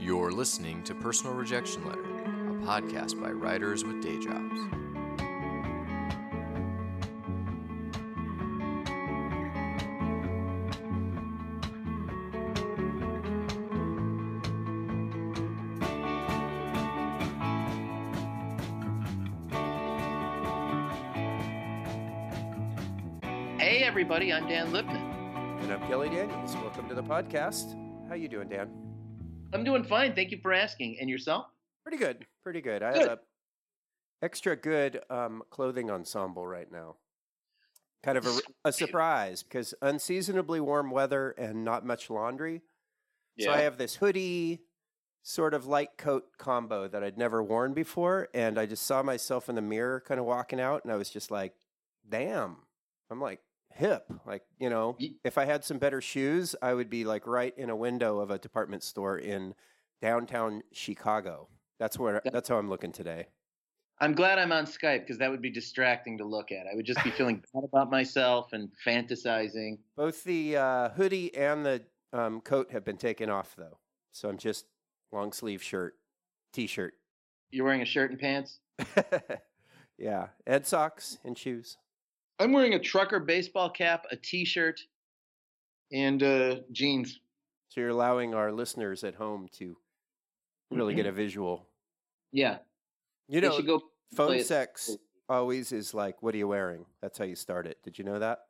You're listening to Personal Rejection Letter, a podcast by writers with day jobs. Hey everybody, I'm Dan Lipman. And I'm Kelly Daniels. Welcome to the podcast. How you doing, Dan? I'm doing fine. Thank you for asking. And yourself? Pretty good. Pretty good. I have a extra good um, clothing ensemble right now. Kind of a, a surprise because unseasonably warm weather and not much laundry. Yeah. So I have this hoodie, sort of light coat combo that I'd never worn before, and I just saw myself in the mirror, kind of walking out, and I was just like, "Damn!" I'm like hip. Like you know, if I had some better shoes, I would be like right in a window of a department store in downtown Chicago. That's where. That's how I'm looking today. I'm glad I'm on Skype because that would be distracting to look at. I would just be feeling bad about myself and fantasizing. Both the uh, hoodie and the um, coat have been taken off, though. So I'm just long sleeve shirt, t shirt. You're wearing a shirt and pants? yeah, and socks and shoes. I'm wearing a trucker baseball cap, a t-shirt, and uh, jeans. So you're allowing our listeners at home to really Mhm. get a visual. Yeah. You know, go phone play it- sex always is like, "What are you wearing?" That's how you start it. Did you know that?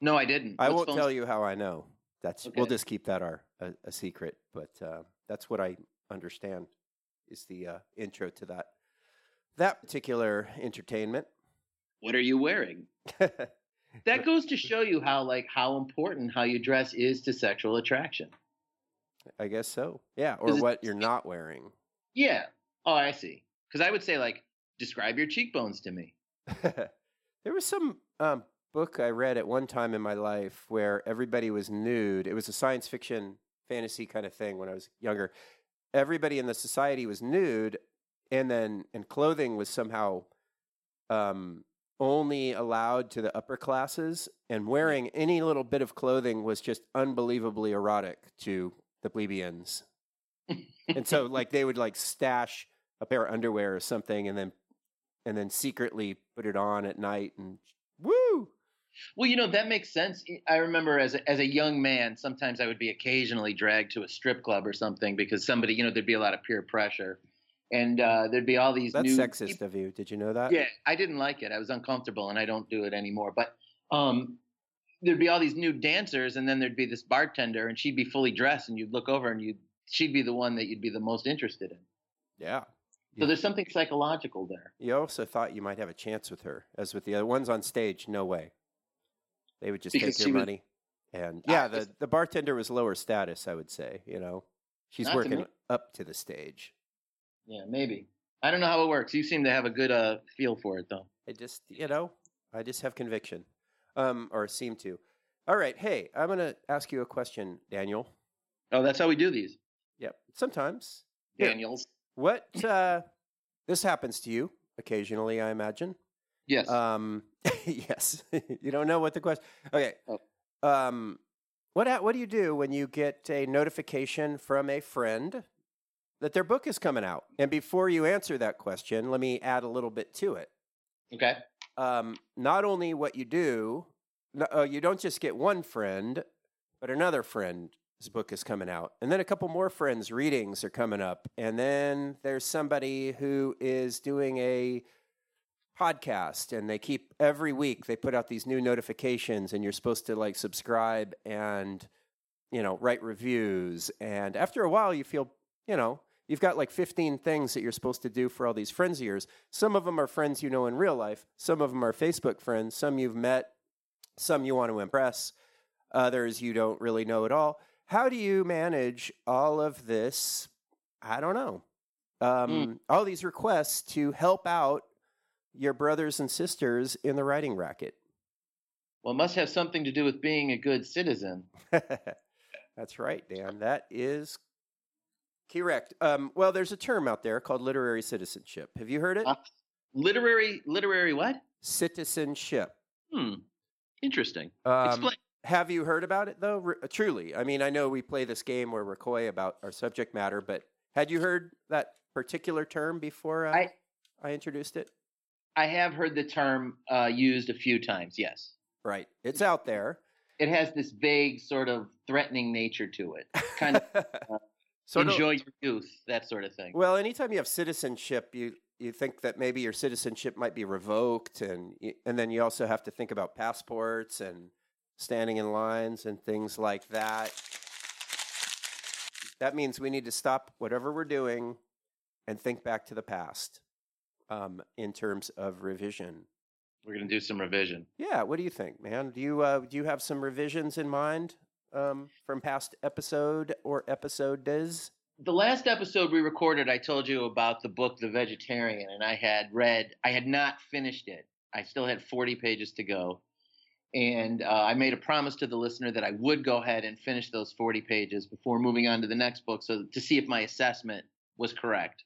No, I didn't. I What's won't phone- tell you how I know. That's we'll just keep that our a, a secret. But uh, that's what I understand is the uh, intro to that that particular entertainment. What are you wearing? That goes to show you how like how important how you dress is to sexual attraction. I guess so. Yeah, or what you're not wearing. Yeah. Oh, I see. Because I would say like, describe your cheekbones to me. there was some um, book I read at one time in my life where everybody was nude. It was a science fiction fantasy kind of thing when I was younger. Everybody in the society was nude, and then and clothing was somehow um, only allowed to the upper classes, and wearing any little bit of clothing was just unbelievably erotic to the plebeians. and so, like, they would like stash a pair of underwear or something, and then and then secretly put it on at night and woo. Well, you know that makes sense. I remember as a, as a young man, sometimes I would be occasionally dragged to a strip club or something because somebody, you know, there'd be a lot of peer pressure, and uh, there'd be all these. That's new sexist of you. Did you know that? Yeah, I didn't like it. I was uncomfortable, and I don't do it anymore. But um, there'd be all these new dancers, and then there'd be this bartender, and she'd be fully dressed, and you'd look over, and you she'd be the one that you'd be the most interested in. Yeah. So there's something psychological there. You also thought you might have a chance with her, as with the other ones on stage. No way. They would just Because take your was- money. And yeah, Ah, the, the bartender was lower status, I would say. You know, she's Not to working up to the stage. Yeah, maybe. I don't know how it works. You seem to have a good uh, feel for it, though. I just, you know, I just have conviction, um, or seem to. All right, hey, I'm going to ask you a question, Daniel. Oh, that's how we do these, Yep, sometimes. Daniels. What uh, this happens to you occasionally, I imagine. Yes. Um, yes, you don't know what the question. Okay. Oh. Um, what ha- what do you do when you get a notification from a friend that their book is coming out? And before you answer that question, let me add a little bit to it. okay. Um, not only what you do, no, uh, you don't just get one friend, but another friend's book is coming out, and then a couple more friends' readings are coming up, and then there's somebody who is doing a podcast and they keep every week they put out these new notifications and you're supposed to like subscribe and you know write reviews and after a while you feel you know you've got like 15 things that you're supposed to do for all these friends of yours. Some of them are friends you know in real life. Some of them are facebook friends. Some you've met. Some you want to impress. Others you don't really know at all. How do you manage all of this? I don't know. Um, all these requests to help out your brothers and sisters in the writing racket. Well, it must have something to do with being a good citizen. That's right, Dan. That is correct. Um, well, there's a term out there called literary citizenship. Have you heard it? Uh, literary, literary what? citizenship. Hmm. Interesting. Um, Explain. Have you heard about it though? R- truly, I mean, I know we play this game where we're coy about our subject matter, but Had you heard that particular term before uh, I I introduced it? I have heard the term uh, used a few times. Yes, Right. It's out there. it has this vague, sort of threatening nature to it. Kind of Of- enjoy your youth, that sort of thing. Well, anytime you have citizenship, you you think that maybe your citizenship might be revoked, and and then you also have to think about passports and standing in lines and things like that. That means we need to stop whatever we're doing and think back to the past um, in terms of revision. We're gonna do some revision. Yeah, what do you think, man? Do you uh, do you have some revisions in mind um, from past episode or episodes? the last episode we recorded, I told you about the book The Vegetarian, and I had read, I had not finished it. I still had 40 pages to go. And uh, I made a promise to the listener that I would go ahead and finish those 40 pages before moving on to the next book so to see if my assessment was correct.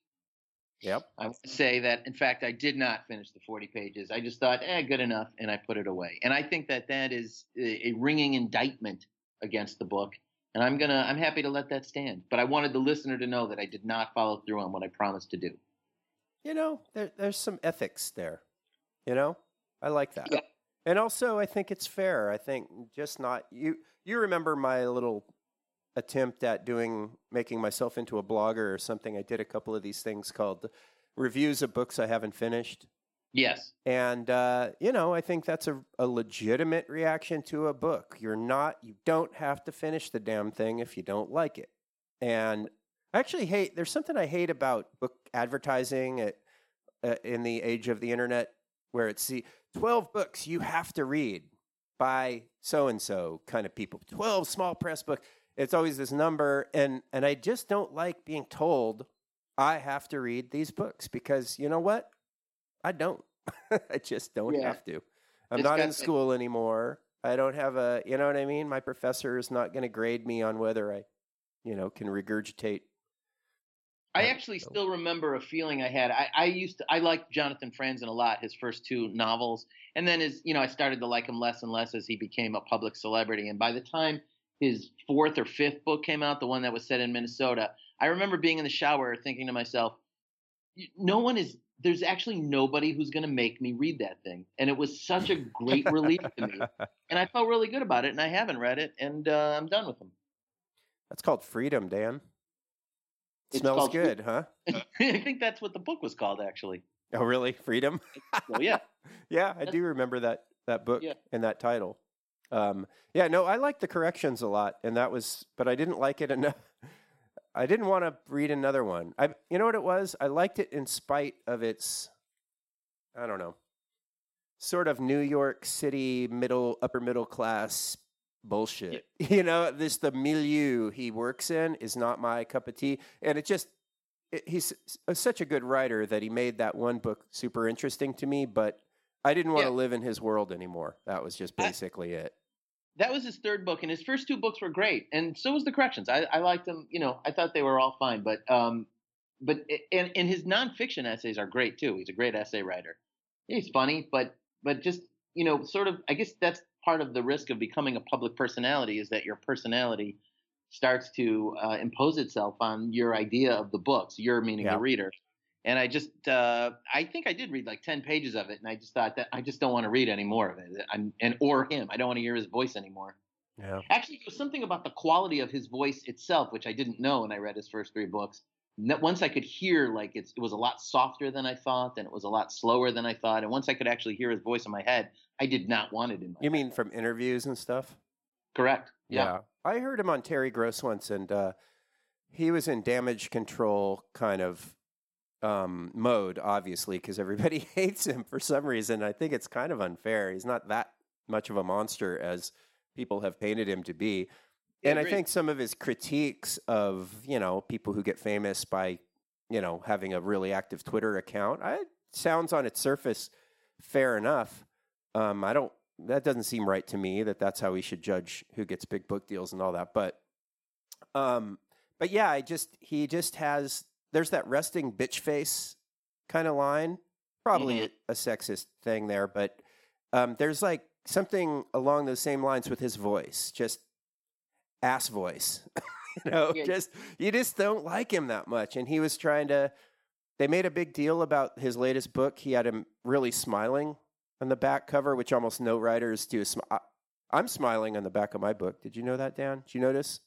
Yep. I would say that, in fact, I did not finish the 40 pages. I just thought, eh, good enough, and I put it away. And I think that that is a, a ringing indictment against the book. And I'm gonna, I'm happy to let that stand. But I wanted the listener to know that I did not follow through on what I promised to do. you know, there, there's some ethics there. You know, I like that. Yeah. And also, I think it's fair. I think just not you. You remember my little attempt at doing making myself into a blogger or something? I did a couple of these things called reviews of books I haven't finished. Yes, And uh, you know, I think that's a, a legitimate reaction to a book. You're not, you don't have to finish the damn thing if you don't like it. And I actually hate. There's something I hate about book advertising at, uh, in the age of the internet, where it's the 12 books you have to read by so and so kind of people. 12 small press book. It's always this number, and and I just don't like being told I have to read these books because you know what? I don't. I just don't Yeah. have to. I'm It's not in school anymore. I don't have a, you know what I mean? My professor is not going to grade me on whether I, you know, can regurgitate. I actually so- still remember a feeling I had. I, I used to, I liked Jonathan Franzen a lot, his first two novels, and then as you know, I started to like him less and less as he became a public celebrity. And by the time his fourth or fifth book came out, the one that was set in Minnesota, I remember being in the shower thinking to myself, no one is. There's actually nobody who's going to make me read that thing, and it was such a great relief to me. And I felt really good about it, and I haven't read it, and uh, I'm done with them. That's called freedom, Dan. It's Smells good, huh? I think that's what the book was called, actually. Oh, really? Freedom? So yeah. yeah, I do remember that that book Yeah. and that title. Um, yeah, no, I like the corrections a lot, and that was, but I didn't like it enough. I didn't want to read another one. I, you know what it was? I liked it in spite of its, I don't know, sort of New York City middle, upper middle class bullshit. You know, this the milieu he works in is not my cup of tea, and it just it, he's such a good writer that he made that one book super interesting to me, but I didn't want to live in his world anymore. That was just I- basically it. That was his third book, and his first two books were great, and so was the corrections. I, I liked them. You know, I thought they were all fine, but um, but and and his nonfiction essays are great too. He's a great essay writer. He's funny, but but just you know, sort of. I guess that's part of the risk of becoming a public personality is that your personality starts to uh, impose itself on your idea of the books. Your meaning Yeah. the reader. And I just, uh, I think I did read like ten pages of it, and I just thought that I just don't want to read any more of it. I'm, and or him, I don't want to hear his voice anymore. Yeah. Actually, there was something about the quality of his voice itself, which I didn't know when I read his first three books. Once I could hear, like it's, it was a lot softer than I thought, and it was a lot slower than I thought. And once I could actually hear his voice in my head, I did not want it in my. You head. mean from interviews and stuff? correct? Yeah. I heard him on Terry Gross once, and uh, he was in damage control kind of um, mode, obviously, because everybody hates him for some reason. I think it's kind of unfair. He's not that much of a monster as people have painted him to be. Yeah, and I agreed. think some of his critiques of, you know, people who get famous by, you know, having a really active Twitter account, I, sounds on its surface fair enough. Um, I don't, that doesn't seem right to me that that's how we should judge who gets big book deals and all that. But, um, but yeah, I just, he just has, there's that resting bitch face kind of line. Probably Mhm. a sexist thing there, but um, there's like something along those same lines with his voice, just ass voice. you know, Yeah. just you just don't like him that much. And he was trying to. They made a big deal about his latest book. He had him really smiling on the back cover, which almost no writers do. I'm smiling on the back of my book. Did you know that, Dan? Did you notice?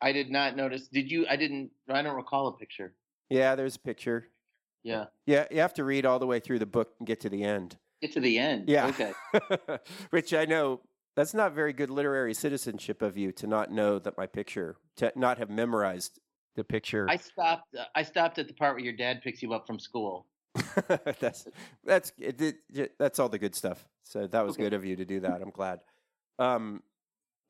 I did not notice. Did you? I didn't. I don't recall a picture. Yeah, there's a picture. Yeah. Yeah, you have to read all the way through the book and get to the end. Get to the end. Yeah. Okay. Which I know that's not very good literary citizenship of you to not know that my picture, to not have memorized the picture. I stopped. Uh, I stopped at the part where your dad picks you up from school. that's that's it, it- that's all the good stuff. So that was Okay. good of you to do that. I'm glad. Um,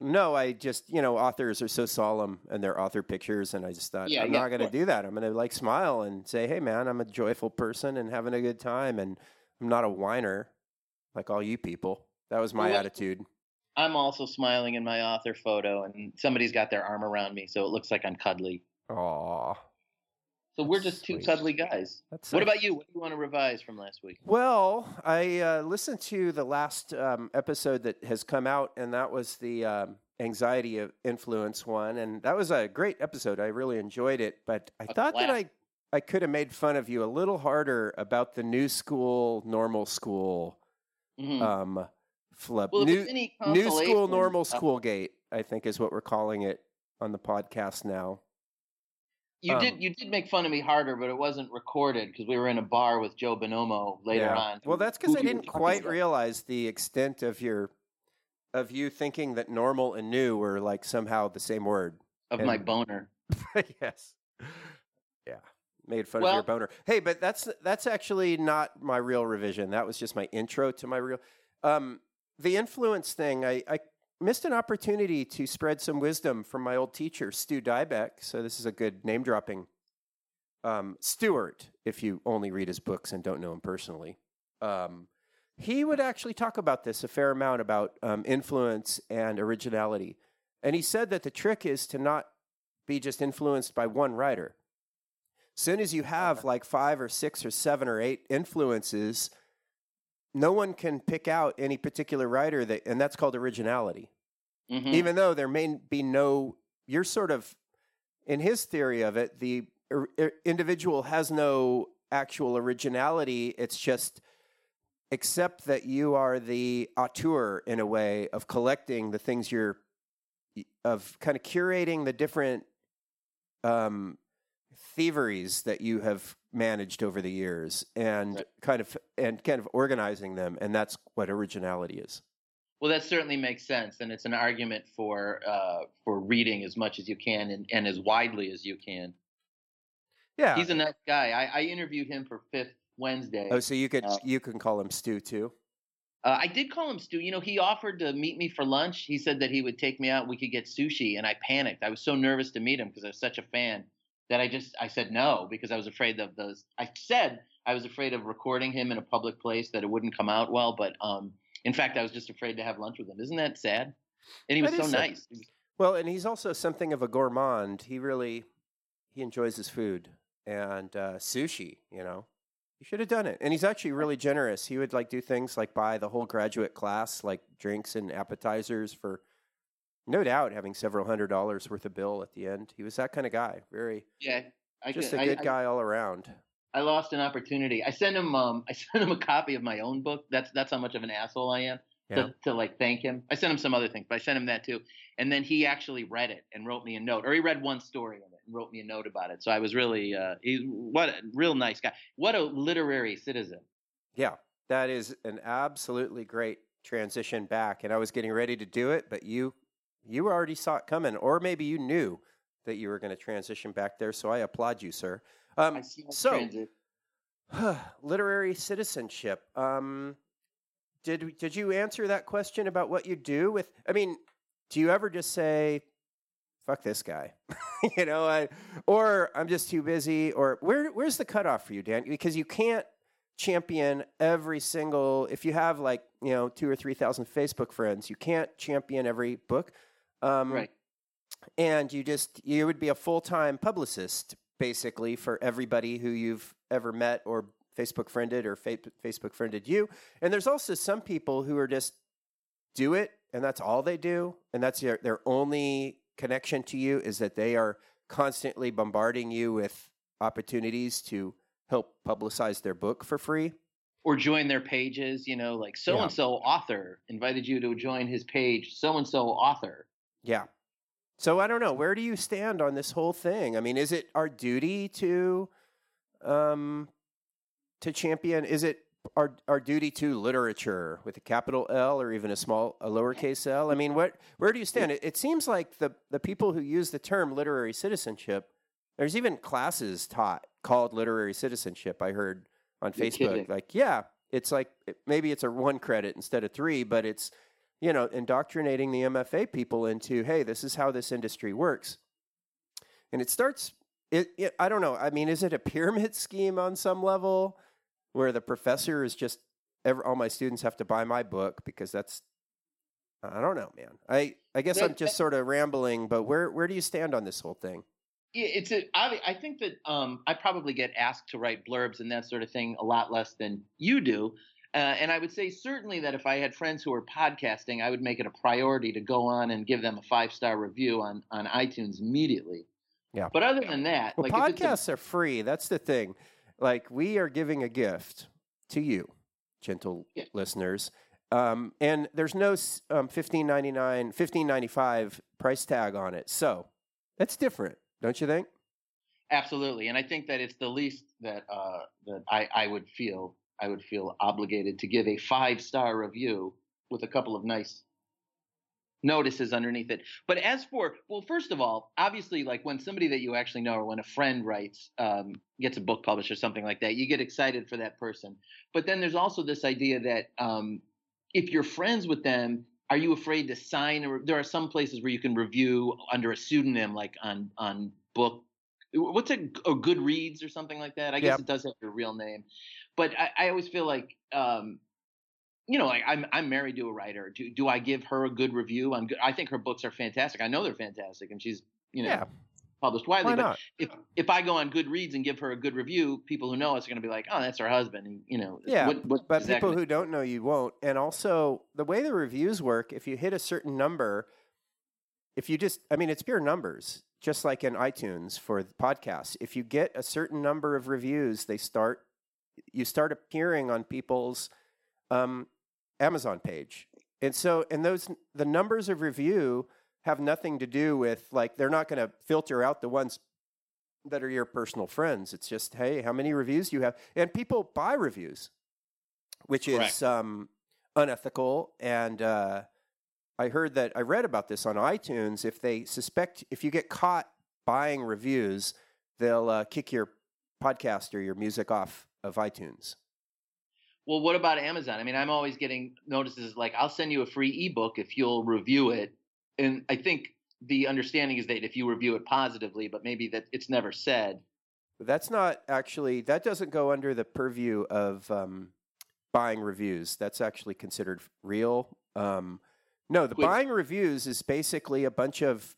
no, I just you know authors are so solemn and their author pictures, and I just thought Yeah, I'm yeah, not going to do that. I'm going to like smile and say, hey man, I'm a joyful person and having a good time, and I'm not a whiner like all you people. That was my Well, attitude. I'm also smiling in my author photo, and somebody's got their arm around me, so it looks like I'm cuddly. Aw, So we're That's just two sweet. cuddly guys. that's What about you? What do you want to revise from last week? Well, I uh, listened to the last um, episode that has come out, and that was the um, anxiety of influence one, and that was a great episode. I really enjoyed it, but I A thought that I. I could have made fun of you a little harder about the new school, normal school Mhm. um, flip. well, new new school, normal uh, school gate. I think is what we're calling it on the podcast now. You um, did. You did make fun of me harder, but it wasn't recorded because we were in a bar with Joe Bonomo later Yeah. on. Well, that's because I didn't quite about. realize the extent of your of you thinking that normal and new were like somehow the same word. of my boner. yes. Yeah. Made fun of your boner. Hey, but that's that's actually not my real revision. That was just my intro to my real um the influence thing, I, I missed an opportunity to spread some wisdom from my old teacher, Stu Dybek. So this is a good name dropping. Um, Stewart, if you only read his books and don't know him personally. Um, he would actually talk about this a fair amount about um, influence and originality. And he said that the trick is to not be just influenced by one writer. Soon as you have like five or six or seven or eight influences, no one can pick out any particular writer that, and that's called originality. Mhm. Even though there may be no, you're sort of, in his theory of it, the ir- ir- individual has no actual originality. It's just, except that you are the auteur in a way of collecting the things you're, of kind of curating the different um, thieveries that you have managed over the years and Right. kind of and kind of organizing them and that's what originality is Well, that certainly makes sense, and it's an argument for uh, for reading as much as you can and, and as widely as you can. yeah He's a nice guy. I, I interviewed him for Fifth Wednesday. oh so you could uh, you can call him stu too Uh, I did call him Stu. You know, he offered to meet me for lunch. He said that he would take me out. We could get sushi, and I panicked. I was so nervous to meet him because I was such a fan that I just I said no because I was afraid of those. I said I was afraid of recording him in a public place that it wouldn't come out well. But um, in fact, I was just afraid to have lunch with him. Isn't that sad? And he was so sad. nice. Well and he's also something of a gourmand he really he enjoys his food and uh, sushi you know you should have done it and he's actually really generous he would like do things like buy the whole graduate class like drinks and appetizers for no doubt having several hundred dollars worth of bill at the end he was that kind of guy very Yeah, I just could- a I- good I- guy all around I lost an opportunity. I sent him um I sent him a copy of my own book. That's that's how much of an asshole I am. Yeah. To, to like thank him. I sent him some other things, but I sent him that too. And then he actually read it and wrote me a note, or he read one story of it and wrote me a note about it. So I was really uh he, what a real nice guy. What a literary citizen. Yeah, that is an absolutely great transition back. And I was getting ready to do it, but you you already saw it coming, or maybe you knew that you were going to transition back there. So I applaud you, sir. Um, so literary citizenship. Um, did did you answer that question about what you do with? I mean, do you ever just say, "Fuck this guy," you know, I, or I'm just too busy, or where where's the cutoff for you, Dan? Because you can't champion every single. If you have like you know two or three thousand Facebook friends, you can't champion every book. Um, right. and you just you would be a full-time publicist basically for everybody who you've ever met or facebook friended or fa- facebook friended you and there's also some people who are just do it and that's all they do and that's their, their only connection to you is that they are constantly bombarding you with opportunities to help publicize their book for free? Or join their pages, you know, like so and so author invited you to join his page, so and so author. Yeah. So I don't know. Where do you stand on this whole thing? I mean, is it our duty to um to champion is it our our duty to literature with a capital L or even a small a lowercase l? I mean, what where do you stand? It, it seems like the the people who use the term literary citizenship, there's even classes taught called literary citizenship. I heard on You're Facebook. kidding. Like, yeah, it's like maybe it's a one credit instead of three, but it's you know indoctrinating the MFA people into hey, this is how this industry works, and it starts. It, it I don't know. I mean, is it a pyramid scheme on some level where the professor is just every, all my students have to buy my book because that's I don't know, man. I I guess That- I'm just sort of rambling, but where where do you stand on this whole thing? Yeah, it's a. I, I think that um, I probably get asked to write blurbs and that sort of thing a lot less than you do. Uh, and I would say certainly that if I had friends who were podcasting, I would make it a priority to go on and give them a five star review on on iTunes immediately. Yeah. But other than that, Well, like it's a- podcasts are free. That's the thing. Like we are giving a gift to you, gentle Yeah. listeners. Um, and there's no um, fifteen ninety nine, fifteen ninety five price tag on it. So that's different, don't you think? Absolutely, and I think that it's the least that uh, that I, I would feel I would feel obligated to give a five star review with a couple of nice notices underneath it. But as for well, first of all, obviously, like when somebody that you actually know or when a friend writes um, gets a book published or something like that, you get excited for that person. But then there's also this idea that um, if you're friends with them. Are you afraid to sign? Or there are some places where you can review under a pseudonym, like on on book what's a, a Goodreads or something like that. I guess Yep. it does have your real name, but I, I always feel like, um, you know, like I'm I'm married to a writer. Do do I give her a good review? I'm good. I think her books are fantastic. I know they're fantastic, and she's you know Yeah. published widely. Why but not? if if I go on Goodreads and give her a good review, people who know us are going to be like, oh, that's her husband. And, you know, Yeah, what, what But people gonna- who don't know you won't. And also, the way the reviews work, if you hit a certain number, if you just, I mean, it's pure numbers, just like in iTunes for the podcast. If you get a certain number of reviews, they start, you start appearing on people's um, Amazon page. And so, and those, the numbers of review have nothing to do with like, they're not going to filter out the ones that are your personal friends. It's just, hey, how many reviews do you have? And people buy reviews, which is um, unethical. And uh, I heard that I read about this on iTunes. If they suspect, if you get caught buying reviews, they'll uh, kick your podcast or your music off of iTunes. Well, what about Amazon? I mean, I'm always getting notices like, I'll send you a free ebook if you'll review it. And I think the understanding is that if you review it positively, but maybe that it's never said. That's not actually that doesn't go under the purview of um, buying reviews. That's actually considered real. Um, no, the Wait. buying reviews is basically a bunch of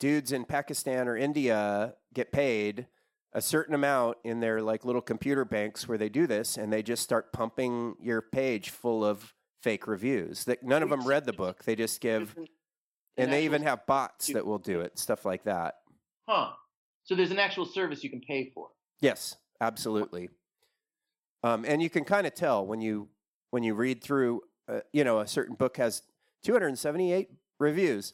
dudes in Pakistan or India get paid a certain amount in their like little computer banks where they do this, and they just start pumping your page full of fake reviews. That none of them read the book. They just give, and they even have bots that will do it, stuff like that. Huh. So there's an actual service you can pay for. Yes, absolutely. Um, and you can kind of tell when you when you read through, uh, you know, a certain book has 278 reviews,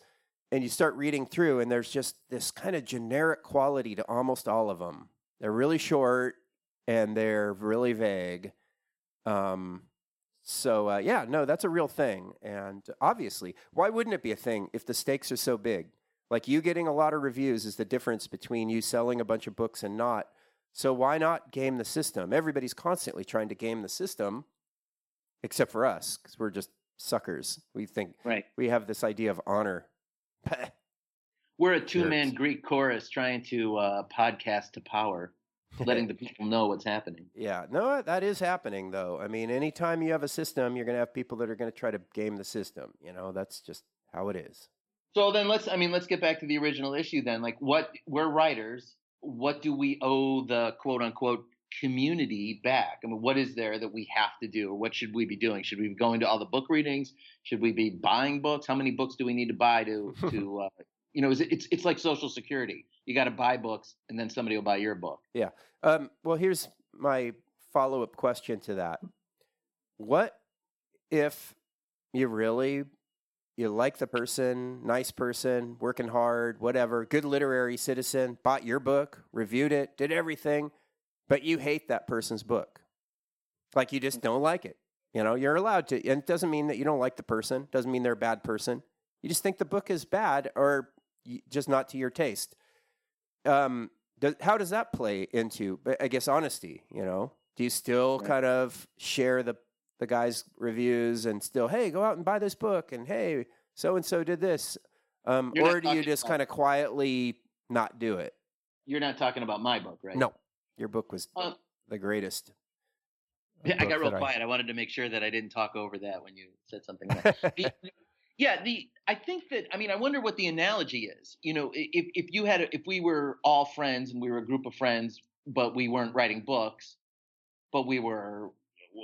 and you start reading through, and there's just this kind of generic quality to almost all of them. They're really short and they're really vague. Um, so uh, yeah, no, that's a real thing, and obviously, why wouldn't it be a thing if the stakes are so big? Like you getting a lot of reviews is the difference between you selling a bunch of books and not. So why not game the system? Everybody's constantly trying to game the system, except for us, because we're just suckers. We think Right. we have this idea of honor. We're a two man Greek chorus trying to uh, podcast to power, letting the people know what's happening. yeah, no, that is happening though. I mean, anytime you have a system, you're going to have people that are going to try to game the system. You know, that's just how it is. So then let's I mean let's get back to the original issue then. Like what we're writers, what do we owe the quote unquote community back? I mean what is there that we have to do or what should we be doing? Should we be going to all the book readings? Should we be buying books? How many books do we need to buy to to uh, You know, it's it's, it's like Social Security. You got to buy books, and then somebody will buy your book. Yeah. Um, well, here's my follow up question to that. What if you really you like the person, nice person, working hard, whatever, good literary citizen, bought your book, reviewed it, did everything, but you hate that person's book. Like you just don't like it. You know, you're allowed to, and it doesn't mean that you don't like the person, doesn't mean they're a bad person. You just think the book is bad or just not to your taste. Um, does, how does that play into, but I guess, honesty? You know, do you still Right. kind of share the the guy's reviews and still, hey, go out and buy this book, and hey, so and so did this, um, or do you just kind of quietly not do it? You're not talking about my book, right? No, your book was Uh, the greatest. Yeah, I got real quiet. I wanted to make sure that I didn't talk over that when you said something. The- yeah, the I think that I mean I wonder what the analogy is. You know, if if you had a, if we were all friends and we were a group of friends, but we weren't writing books, but we were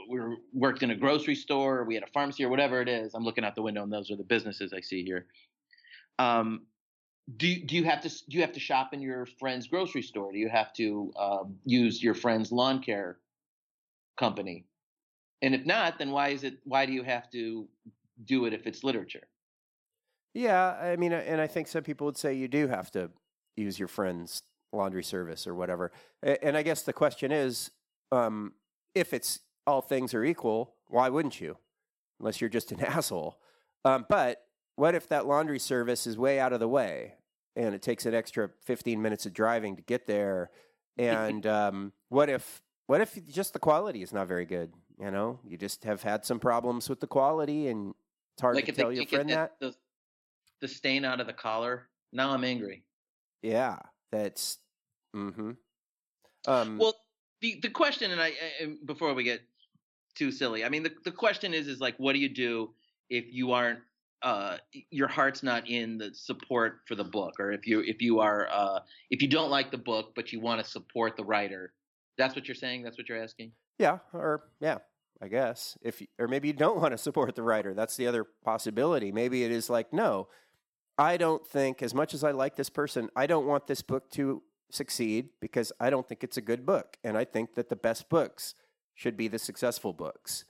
we were worked in a grocery store, we had a pharmacy or whatever it is. I'm looking out the window and those are the businesses I see here. Um, do do you have to do you have to shop in your friend's grocery store? Do you have to um, use your friend's lawn care company? And if not, then why is it? Why do you have to do it if it's literature? Yeah, I mean, and I think some people would say you do have to use your friend's laundry service or whatever. And I guess the question is, um, if it's all things are equal, why wouldn't you? Unless you're just an asshole. Um, but what if that laundry service is way out of the way and it takes an extra 15 minutes of driving to get there? And um, what if what if just the quality is not very good? You know, you just have had some problems with the quality, and it's hard to tell your friend that. the, the stain out of the collar, now I'm angry. Yeah, that's. Mm-hmm. Um, Well, the the question, and I and before we get too silly, I mean the the question is is like, what do you do if you aren't uh your heart's not in the support for the book, or if you if you are uh if you don't like the book but you want to support the writer, that's what you're saying. That's what you're asking. yeah, or yeah, I guess if or maybe you don't want to support the writer. That's the other possibility. Maybe it is like, no, I don't think as much as I like this person, I don't want this book to succeed because I don't think it's a good book, and I think that the best books should be the successful books.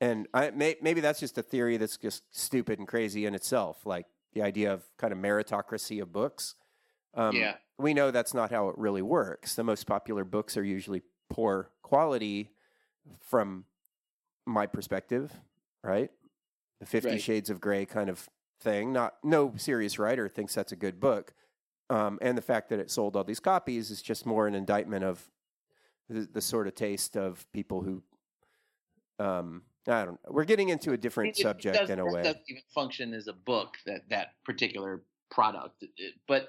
And I may, maybe that's just a theory that's just stupid and crazy in itself, like the idea of kind of meritocracy of books. Um, yeah. we know that's not how it really works. The most popular books are usually poor quality from my perspective, right? The 50 Right. Shades of Grey kind of thing. Not no serious writer thinks that's a good book. Um, and the fact that it sold all these copies is just more an indictment of the, the sort of taste of people who um, I don't know. We're getting into a different It- it subject does- in a way. it doesn't even function as a book that that particular product. It- it- but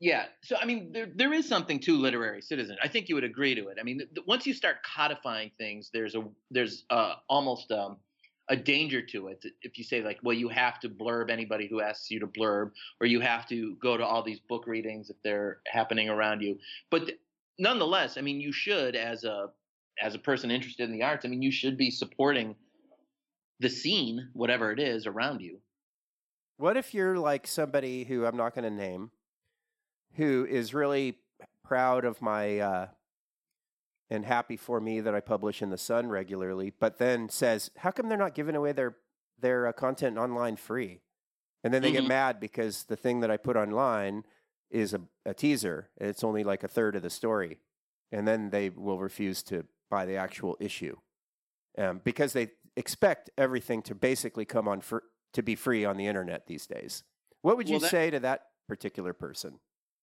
yeah, so I mean, there there is something to literary citizen. I think you would agree to it. I mean, th- once you start codifying things, there's a there's uh, almost um, a danger to it. If you say like, well, you have to blurb anybody who asks you to blurb, or you have to go to all these book readings if they're happening around you. But th- nonetheless, I mean, you should as a as a person interested in the arts, I mean, you should be supporting the scene, whatever it is around you. What if you're like somebody who I'm not going to name, who is really proud of my uh, and happy for me that I publish in the Sun regularly, but then says, "How come they're not giving away their their uh, content online free?" And then they get Mhm. mad because the thing that I put online is a, a teaser. and It's only like a third of the story, and then they will refuse to buy the actual issue um, because they expect everything to basically come on for to be free on the internet these days. What would you Well, that- say to that particular person?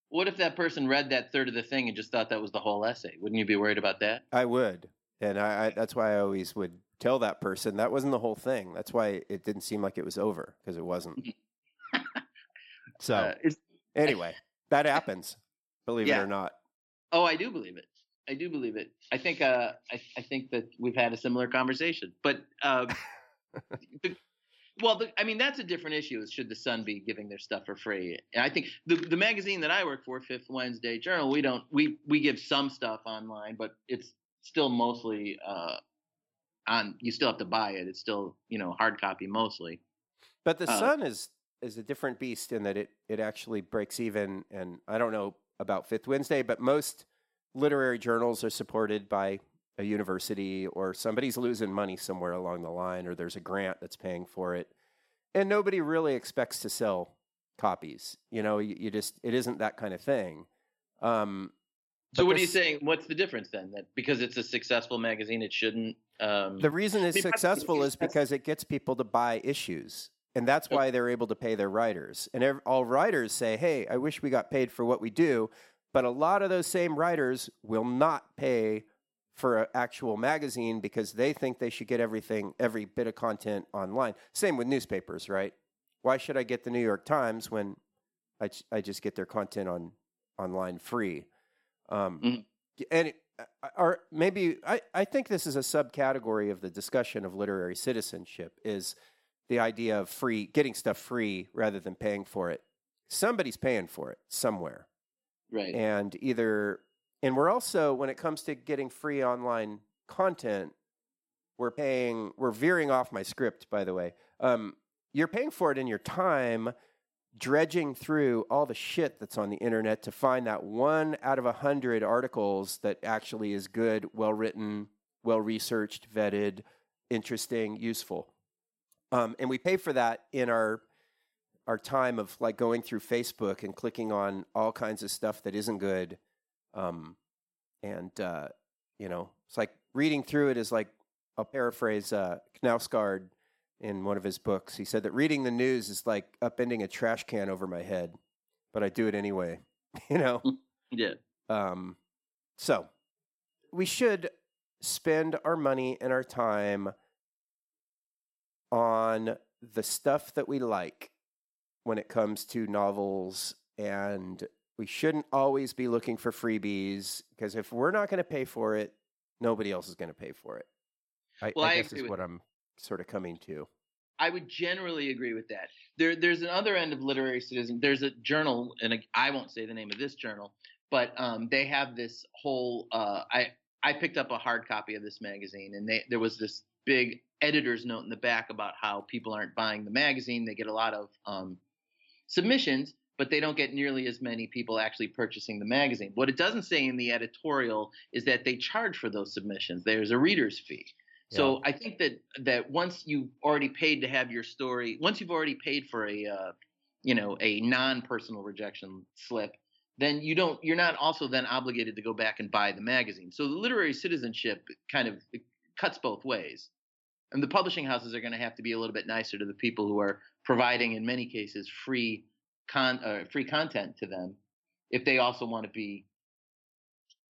What if that person read that third of the thing and just thought that was the whole essay? Wouldn't you be worried about that? I would, and I, I that's why I always would tell that person that wasn't the whole thing. That's why it didn't seem like it was over because it wasn't. so Uh, anyway, that happens. Believe it or not. oh, I do believe it. I do believe it. I think. Uh, I, I think that we've had a similar conversation. But uh, the, well, the, I mean, that's a different issue. Is should the Sun be giving their stuff for free? And I think the the magazine that I work for, Fifth Wednesday Journal, we don't we we give some stuff online, but it's still mostly uh, on. You still have to buy it. It's still you know hard copy mostly. But the Uh, Sun is is a different beast in that it it actually breaks even. And I don't know about Fifth Wednesday, but most literary journals are supported by a university or somebody's losing money somewhere along the line, or there's a grant that's paying for it, and nobody really expects to sell copies. You know, you, you just it isn't that kind of thing. Um, So what are you saying? What's the difference then? That because it's a successful magazine, it shouldn't. Um, The reason it's I mean, that's- successful is because it gets people to buy issues. And that's why they're able to pay their writers. And all writers say, hey, I wish we got paid for what we do. But a lot of those same writers will not pay for an actual magazine because they think they should get everything, every bit of content online. Same with newspapers, right? Why should I get the New York Times when I, I just get their content on online free? Um, Mhm. And it, uh, or maybe I, I think this is a subcategory of the discussion of literary citizenship is the idea of free getting stuff free rather than paying for it somebody's paying for it somewhere right. and either and we're also when it comes to getting free online content we're paying we're veering off my script by the way um, you're paying for it in your time dredging through all the shit that's on the internet to find that one out of a hundred articles that actually is good well written well researched vetted interesting useful um, and we pay for that in our our time of like going through Facebook and clicking on all kinds of stuff that isn't good. Um, and uh, you know, it's like reading through it is like I'll paraphrase uh, Knausgaard in one of his books. He said that reading the news is like upending a trash can over my head, but I do it anyway. you know. yeah. Um, so we should spend our money and our time on the stuff that we like when it comes to novels and we shouldn't always be looking for freebies because if we're not going to pay for it nobody else is going to pay for it i, Well, I I guess is what i'm sort of coming to I would generally agree with that. There, there's another end of literary citizen. There's a journal, and I I won't say the name of this journal, but um, they have this whole. Uh, I I picked up a hard copy of this magazine, and they there was this big editor's note in the back about how people aren't buying the magazine. They get a lot of um, submissions, but they don't get nearly as many people actually purchasing the magazine. What it doesn't say in the editorial is that they charge for those submissions. There's a reader's fee. So I think that that once you've already paid to have your story, once you've already paid for a uh, you know a non-personal rejection slip, then you don't you're not also then obligated to go back and buy the magazine. So the literary citizenship kind of cuts both ways. And the publishing houses are going to have to be a little bit nicer to the people who are providing in many cases free con uh, free content to them if they also want to be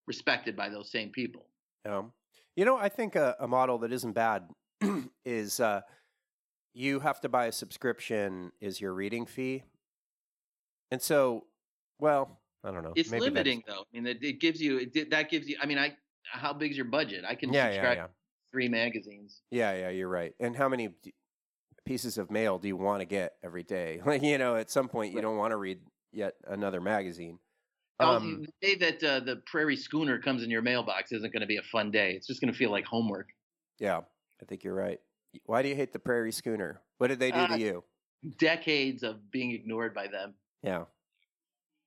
respected by those same people. Um, you know, I think a, a model that isn't bad is uh, you have to buy a subscription is your reading fee, and so, well, I don't know. It's limiting though. I mean, it, it gives you it, that gives you. I mean, I how big's your budget? I can Yeah, yeah, subscribe yeah, to three magazines. yeah, yeah. You're right. And how many d- pieces of mail do you want to get every day? Like, you know, at some point, you don't want to read yet another magazine. Oh, Um, the day that uh, the Prairie Schooner comes in your mailbox isn't going to be a fun day. It's just going to feel like homework. yeah, I think you're right. Why do you hate the Prairie Schooner? What did they do Uh, to you? Decades of being ignored by them. Yeah,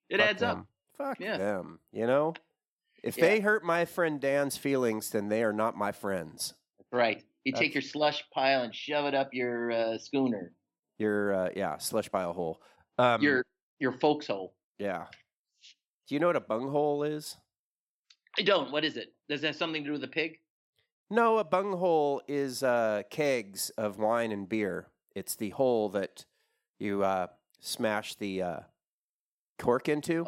It fuck adds up. them. Fuck Yeah. them. You know, if Yeah. they hurt my friend Dan's feelings, then they are not my friends. Right. You That's- take your slush pile and shove it up your uh, schooner, Your uh, yeah, slush pile hole. Um, your your folks hole. yeah. Do you know what a bunghole is? I don't. What is it? Does that have something to do with a pig? No, a bunghole is uh, kegs of wine and beer. It's the hole that you uh, smash the uh, cork into.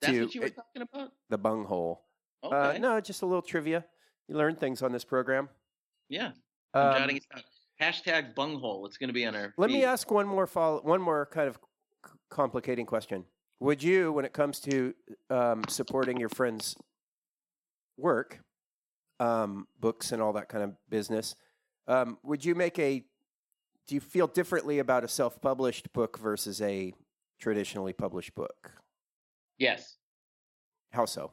That's to- what you were it- talking about. The bunghole. Okay. Uh, no, just a little trivia. You learn things on this program. Yeah. I'm Um, jotting it down. Hashtag bunghole. It's going to be on our. Let me ask one more follow, one more kind of complicating question. Would you, when it comes to um, supporting your friends' work, um, books and all that kind of business, um, would you make a? Do you feel differently about a self-published book versus a traditionally published book? Yes. How so?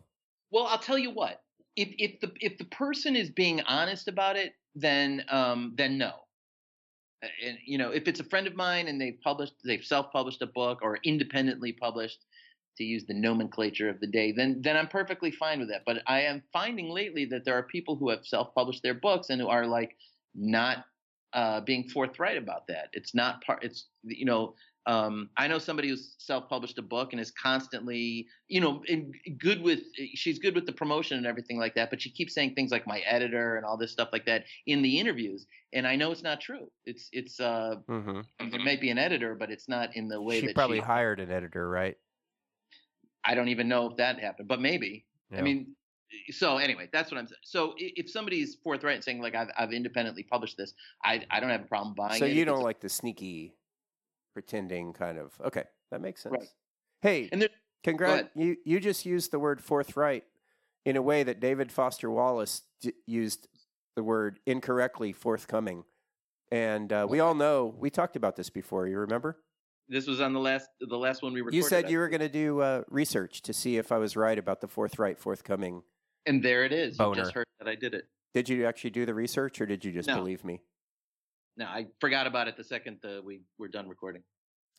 Well, I'll tell you what. If if the if the person is being honest about it, then um then no. and you know, if it's a friend of mine and they've published, they've self-published a book or independently published, to use the nomenclature of the day, then then I'm perfectly fine with that. But I am finding lately that there are people who have self-published their books and who are like not uh, being forthright about that. It's not part. It's you know. Um, I know somebody who's self-published a book and is constantly, you know, good with. She's good with the promotion and everything like that, but she keeps saying things like "my editor" and all this stuff like that in the interviews. And I know it's not true. It's it's. Uh, Mm-hmm. There may be an editor, but it's not in the way She that probably she. hired an editor, right? I don't even know if that happened, but maybe. Yeah. I mean, so anyway, that's what I'm saying. So if somebody's forthright and saying like I've, I've independently published this, I I don't have a problem buying so it. you don't it's- like the sneaky, pretending kind of. Okay, that makes sense. Right. Hey, And there- congrats! You you just used the word forthright in a way that David Foster Wallace d- used the word incorrectly, forthcoming. And uh, we all know we talked about this before. You remember? This was on the last the last one we recorded. You said you were going to do uh, research to see if I was right about the forthright, forthcoming. and there it is. You Boner. just heard that I did it. Did you actually do the research, or did you just No. believe me? No, I forgot about it the second uh, we were done recording.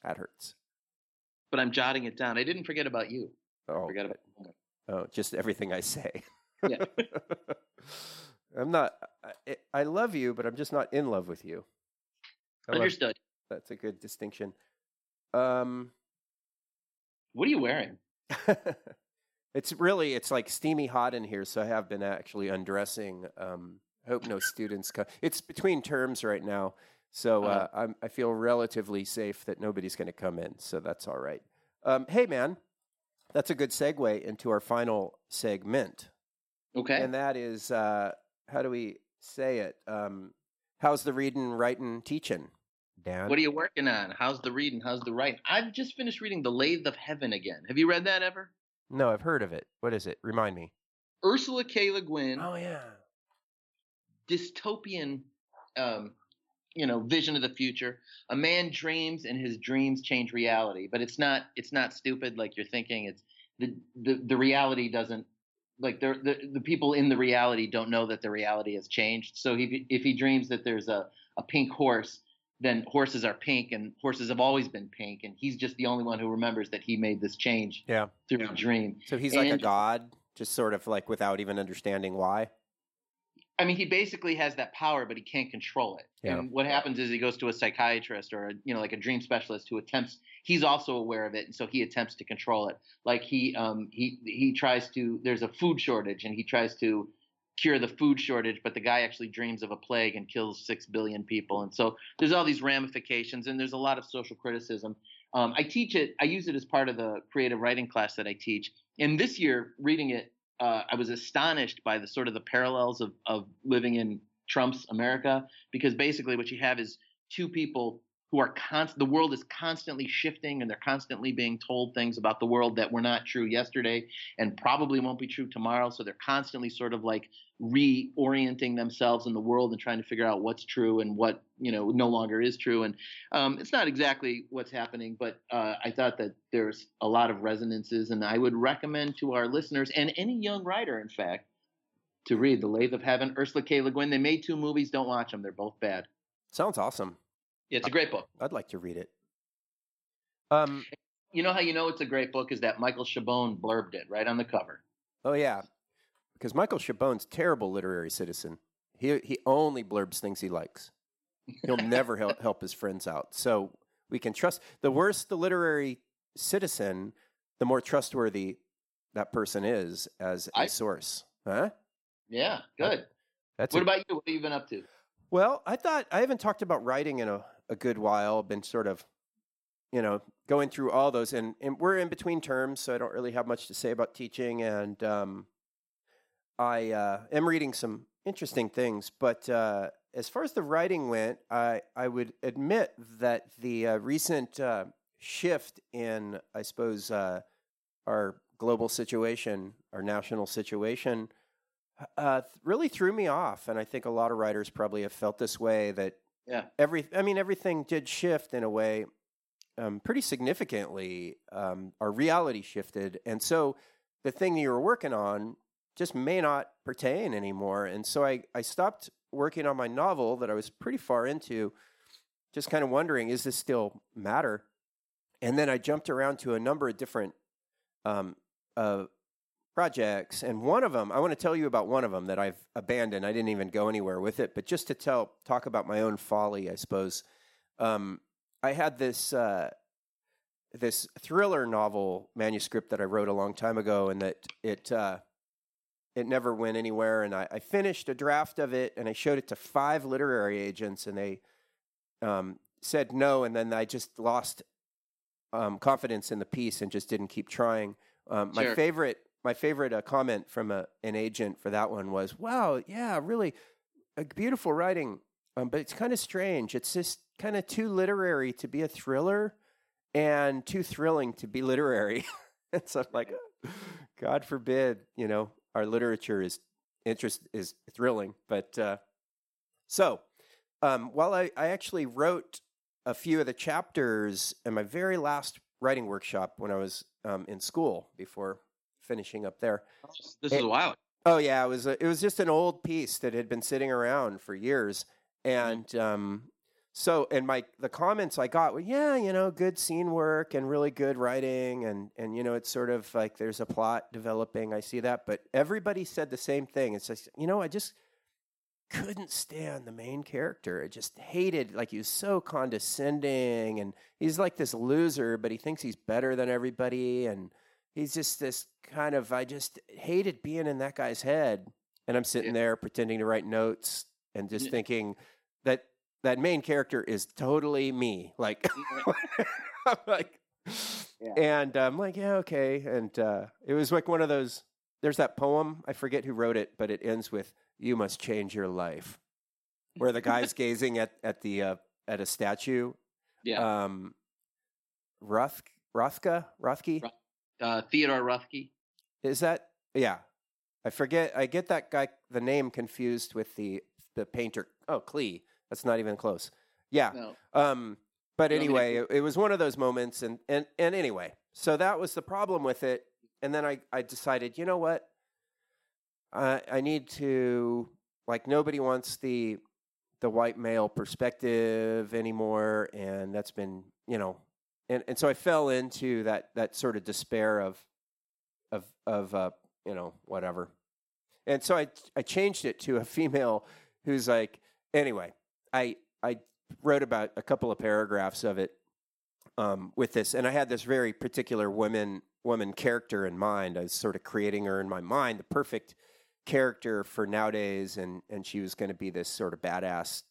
That hurts. But I'm jotting it down. I didn't forget about you. I Oh, forgot good. about. Oh, just everything I say. Yeah. I'm not. I, I love you, but I'm just not in love with you. I love- Understood. that's a good distinction. Um, What are you wearing? it's really it's like steamy hot in here, so I have been actually undressing. Um, hope no students come. It's between terms right now, so uh. I'm, I feel relatively safe that nobody's going to come in, so that's all right. Um, hey, man, that's a good segue into our final segment. Okay. and that is uh, how do we say it? Um, how's the reading, writing, teaching, Dan? What are you working on? How's the reading? How's the writing? I've just finished reading The Lathe of Heaven again. Have you read that ever? no, I've heard of it. What is it? Remind me. Ursula K. Le Guin, Oh yeah. Dystopian, um, you know, vision of the future. A man dreams, and his dreams change reality. But it's not. It's not stupid like you're thinking. It's the the, the reality doesn't. Like the, the the people in the reality don't know that the reality has changed. So if if he dreams that there's a, a pink horse, then horses are pink, and horses have always been pink, and he's just the only one who remembers that he made this change Yeah. through a dream. So he's like a god, just sort of like without even understanding why. I mean, he basically has that power, but he can't control it. Yeah. And what happens is he goes to a psychiatrist or a, you know, like a dream specialist who attempts. He's also aware of it, and so he attempts to control it. Like he, um, he, he tries to. There's a food shortage, and he tries to cure the food shortage, but the guy actually dreams of a plague and kills six billion people. And so there's all these ramifications, and there's a lot of social criticism. Um, I teach it. I use it as part of the creative writing class that I teach. And this year, reading it, uh, I was astonished by the sort of the parallels of of living in Trump's America because basically what you have is two people who are const- the world is constantly shifting and they're constantly being told things about the world that were not true yesterday and probably won't be true tomorrow. So they're constantly sort of like reorienting themselves in the world and trying to figure out what's true and what you know no longer is true. And um, it's not exactly what's happening but uh, i thought that there's a lot of resonances and i would recommend to our listeners and any young writer in fact to read the lathe of heaven ursula k. Le guin. They made two movies. Don't watch them they're both bad. Sounds awesome. It's a great book I'd like to read it. Um. you know how you know it's a great book is that michael chabon blurbed it right on the cover Oh yeah, because Michael Chabon's terrible literary citizen. He he only blurbs things he likes. He'll never help help his friends out. So we can trust. The worse the literary citizen, the more trustworthy that person is as a I- source. Huh? yeah good That's what a- about you what have you been up to Well, I thought I haven't talked about writing in a, a good while. Been sort of, you know, going through all those, and, and we're in between terms, so I don't really have much to say about teaching. And um, I uh, am reading some interesting things, but uh, as far as the writing went, I I would admit that the uh, recent uh, shift in, I suppose, uh, our global situation, our national situation, uh, really threw me off. And I think a lot of writers probably have felt this way that Yeah. every, I mean, everything did shift in a way um, pretty significantly. Um, our reality shifted. And so the thing that you were working on just may not pertain anymore. And so I, I stopped working on my novel that I was pretty far into. just kind of wondering, is this still matter? And then I jumped around to a number of different um, uh, projects, and one of them I want to tell you about one of them that I've abandoned. I didn't even go anywhere with it, but just to tell talk about my own folly, I suppose. Um, I had this uh, this thriller novel manuscript that I wrote a long time ago, and that it uh, it never went anywhere. And I, I, finished a draft of it, and I showed it to five literary agents, and they um, said no. And then I just lost um, confidence in the piece and just didn't keep trying. Um, sure. My favorite my favorite uh, comment from a, an agent for that one was, "Wow, yeah, really, a beautiful writing, um, but it's kind of strange. It's just kind of too literary to be a thriller, and too thrilling to be literary." and so I'm like, God forbid, you know, our literature is interest is thrilling. But uh, so, um, while I, I actually wrote a few of the chapters in my very last writing workshop when I was um, in school before finishing up there. This is a while. Oh yeah, it was a, it was just an old piece that had been sitting around for years, mm-hmm. and um, so and my the comments I got were yeah, you know, good scene work and really good writing, and and you know, it's sort of like there's a plot developing. I see that, but everybody said the same thing. It's like you know, I just couldn't stand the main character. I just hated like he was so condescending and he's like this loser, but he thinks he's better than everybody and he's just this kind of I just hated being in that guy's head. And I'm sitting yeah. there pretending to write notes and just yeah. thinking that that main character is totally me. Like, I'm like, yeah. and I'm like, yeah, okay. And uh, it was like one of those. There's that poem. I forget who wrote it, but it ends with "You must change your life," where the guy's gazing at at the uh, at a statue. Yeah. Um, Roth Rothka Rothke uh, Theodore Roethke. Is that yeah? I forget. I get that guy the name confused with the the painter. Oh, Klee. That's not even close. Yeah. No. Um. But anyway, it, it was one of those moments, and and and anyway, so that was the problem with it. And then I I decided, you know what? I I need to like nobody wants the the white male perspective anymore, and that's been you know and and so I fell into that that sort of despair of of of uh, you know whatever, and so I I changed it to a female who's like anyway I I wrote about a couple of paragraphs of it um, with this, and I had this very particular woman woman character in mind. I was sort of creating her in my mind, the perfect character for nowadays, and and she was going to be this sort of badass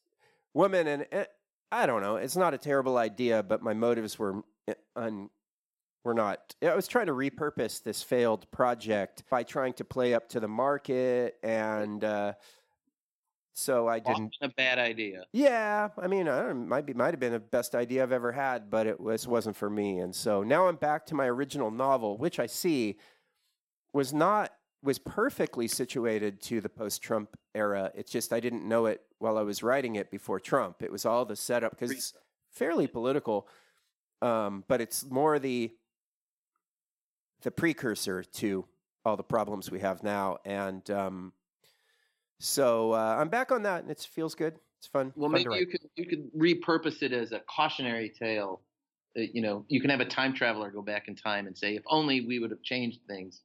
woman, and, I don't know. It's not a terrible idea, but my motives were eh, un, were not. I was trying to repurpose this failed project by trying to play up to the market, and uh, so I didn't. Often a bad idea. Yeah, I mean, I don't, might be might have been the best idea I've ever had, but it was wasn't for me, and so now I'm back to my original novel, which I see was not was perfectly situated to the post-Trump era. It's just I didn't know it while I was writing it before Trump. It was all the setup because it's fairly political, um, but it's more the the precursor to all the problems we have now. And um, so uh, I'm back on that, and it feels good. It's fun. Well, fun maybe you could you could repurpose it as a cautionary tale. Uh, you know, you can have a time traveler go back in time and say, "If only we would have changed things."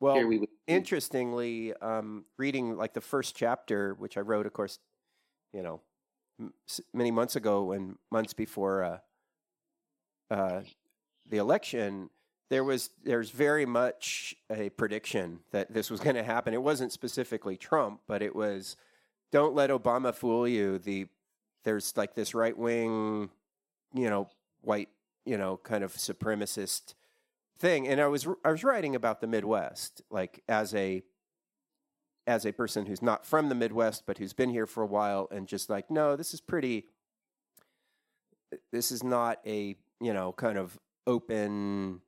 Well, we would- interestingly, um, reading like the first chapter, which I wrote, of course, you know, m- many months ago and months before uh, uh, the election, there was there's very much a prediction that this was going to happen. It wasn't specifically Trump, but it was don't let Obama fool you. The there's like this right wing, you know, white, you know, kind of supremacist thing. And I was I was writing about the Midwest, like as a as a person who's not from the Midwest but who's been here for a while and just like, no, this is pretty. This is not a you know kind of open,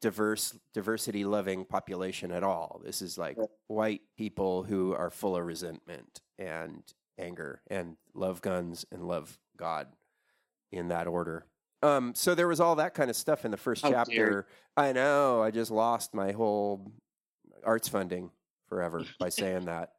diverse, diversity loving population at all. This is like white people who are full of resentment and anger and love guns and love God in that order. Um, so there was all that kind of stuff in the first oh, chapter. Dear. I know. I just lost my whole arts funding forever by saying that.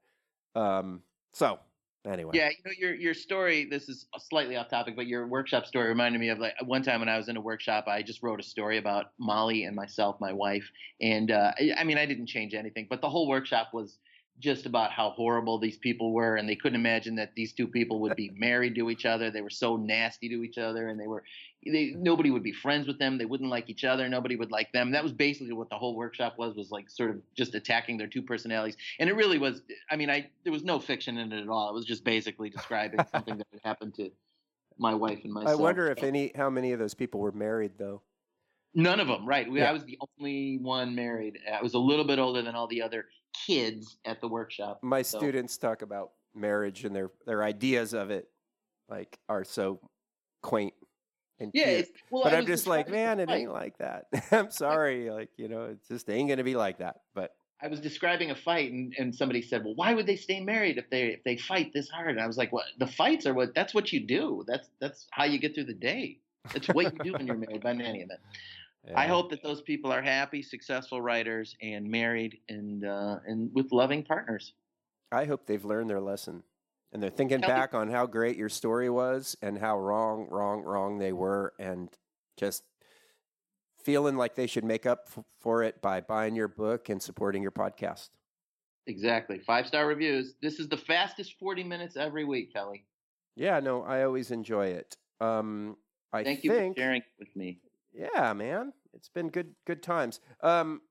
Um, so Anyway, Yeah, you know your your story. This is slightly off topic, but your workshop story reminded me of like one time when I was in a workshop. I just wrote a story about Molly and myself, my wife, and uh, I I mean I didn't change anything, but the whole workshop was just about how horrible these people were, and they couldn't imagine that these two people would be married to each other. They were so nasty to each other, and they were they, nobody would be friends with them. They wouldn't like each other. Nobody would like them. That was basically what the whole workshop was. Was like sort of just attacking their two personalities, and it really was. I mean, I there was no fiction in it at all. It was just basically describing something that had happened to my wife and myself. I wonder if any how many of those people were married though. None of them, right? We, Yeah. I was the only one married. I was a little bit older than all the other kids at the workshop. My So- students talk about marriage and their their ideas of it, like are so quaint and Yeah, cute. well, but I I'm was just like, man, it ain't like that. I'm sorry, like you know, it just ain't gonna be like that. But I was describing a fight, and, and somebody said, "Well, why would they stay married if they if they fight this hard?" And I was like, "What? The fights are what? That's what you do. That's that's how you get through the day. That's what you do when you're married." By any of it. I hope that those people are happy, successful writers, and married, and uh, and with loving partners. I hope they've learned their lesson. And they're thinking Tell me- back on how great your story was and how wrong, wrong, wrong they were, and just feeling like they should make up f- for it by buying your book and supporting your podcast. Exactly. Five star reviews. This is the fastest 40 minutes every week, Kelly. Yeah, no, I always enjoy it. Um, I Thank you think, for sharing with me. Yeah, man, it's been good, good times. Um,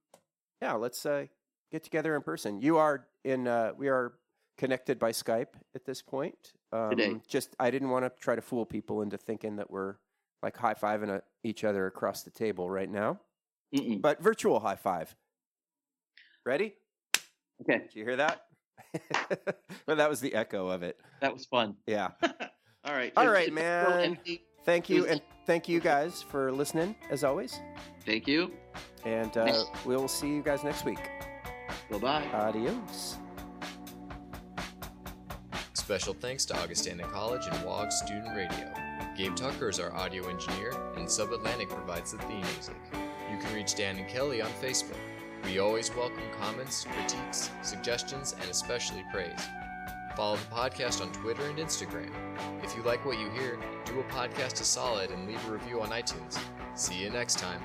yeah, let's uh, get together in person. You are in. Uh, we are connected by Skype at this point. Um, Today. Just, I didn't want to try to fool people into thinking that we're like high fiving uh, each other across the table right now, Mm-mm. but virtual high five. Ready? Okay, Did you hear that? well, that was the echo of it. that was fun. Yeah. All right. All right, Is- right, is man. empty? Thank you, and thank you guys for listening as always. Thank you. And uh, we'll see you guys next week. Bye bye. Adios. Special thanks to Augustana College and WOG Student Radio. Gabe Tucker is our audio engineer, and Sub Atlantic provides the theme music. You can reach Dan and Kelly on Facebook. We always welcome comments, critiques, suggestions, and especially praise. Follow the podcast on Twitter and Instagram. If you like what you hear, do a podcast a solid and leave a review on iTunes. See you next time.